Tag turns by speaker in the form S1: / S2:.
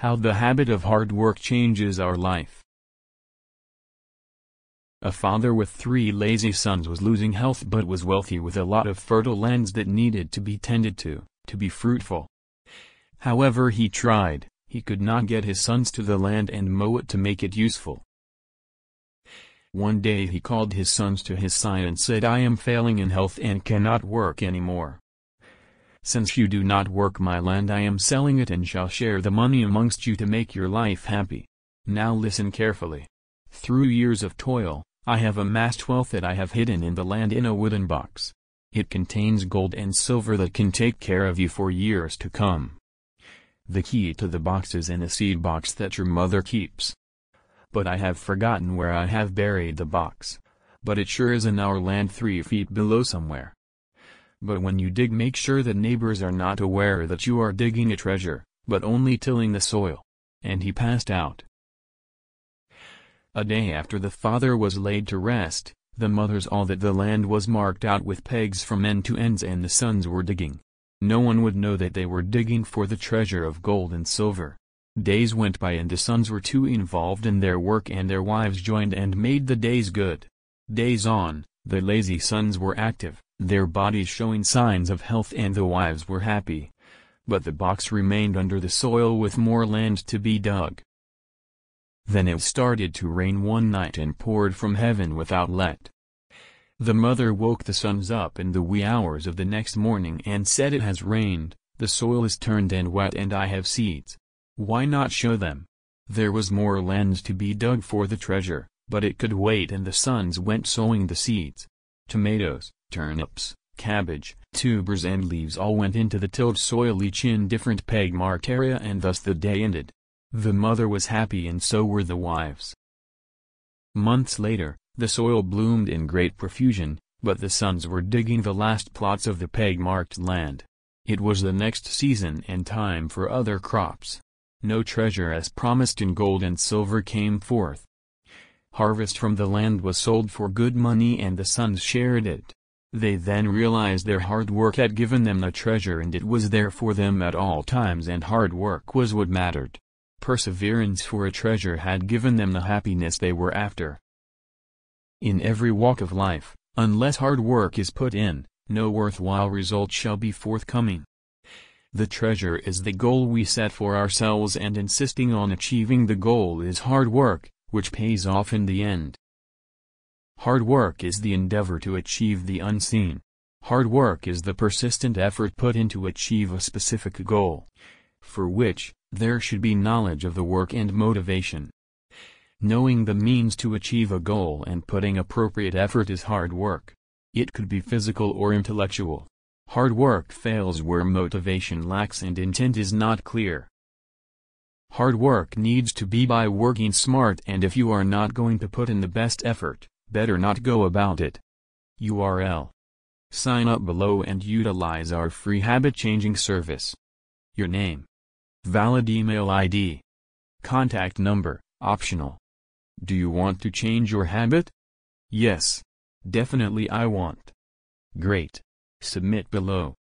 S1: How the habit of hard work changes our life. A father with three lazy sons was losing health but was wealthy with a lot of fertile lands that needed to be tended to, to be fruitful. However he tried, he could not get his sons to the land and mow it to make it useful. One day he called his sons to his side and said I am failing in health and cannot work anymore. Since you do not work my land I am selling it and shall share the money amongst you to make your life happy. Now listen carefully. Through years of toil, I have amassed wealth that I have hidden in the land in a wooden box. It contains gold and silver that can take care of you for years to come. The key to the box is in a seed box that your mother keeps. But I have forgotten where I have buried the box. But it sure is in our land three feet below somewhere. But when you dig make sure that neighbors are not aware that you are digging a treasure, but only tilling the soil. And he passed out. A day after the father was laid to rest, the mother saw that the land was marked out with pegs from end to ends and the sons were digging. No one would know that they were digging for the treasure of gold and silver. Days went by and the sons were too involved in their work and their wives joined and made the days good. Days on, the lazy sons were active, their bodies showing signs of health and the wives were happy. But the box remained under the soil with more land to be dug. Then it started to rain one night and poured from heaven without let. The mother woke the sons up in the wee hours of the next morning and said it has rained, the soil is turned and wet and I have seeds. Why not show them? There was more land to be dug for the treasure, but it could wait and the sons went sowing the seeds. Tomatoes, turnips, cabbage, tubers and leaves all went into the tilled soil each in different peg marked area and thus the day ended. The mother was happy and so were the wives. Months later, the soil bloomed in great profusion, but the sons were digging the last plots of the peg-marked land. It was the next season and time for other crops. No treasure as promised in gold and silver came forth. Harvest from the land was sold for good money and the sons shared it. They then realized their hard work had given them the treasure and it was there for them at all times and hard work was what mattered. Perseverance for a treasure had given them the happiness they were after. In every walk of life, unless hard work is put in, no worthwhile result shall be forthcoming. The treasure is the goal we set for ourselves and insisting on achieving the goal is hard work, which pays off in the end. Hard work is the endeavor to achieve the unseen. Hard work is the persistent effort put in to achieve a specific goal. For which, there should be knowledge of the work and motivation. Knowing the means to achieve a goal and putting appropriate effort is hard work. It could be physical or intellectual. Hard work fails where motivation lacks and intent is not clear. Hard work needs to be by working smart and if you are not going to put in the best effort, better not go about it. URL. Sign up below and utilize our free habit changing service. Your name. Valid email ID. Contact number, optional. Do you want to change your habit? Yes. Definitely I want. Great. Submit below.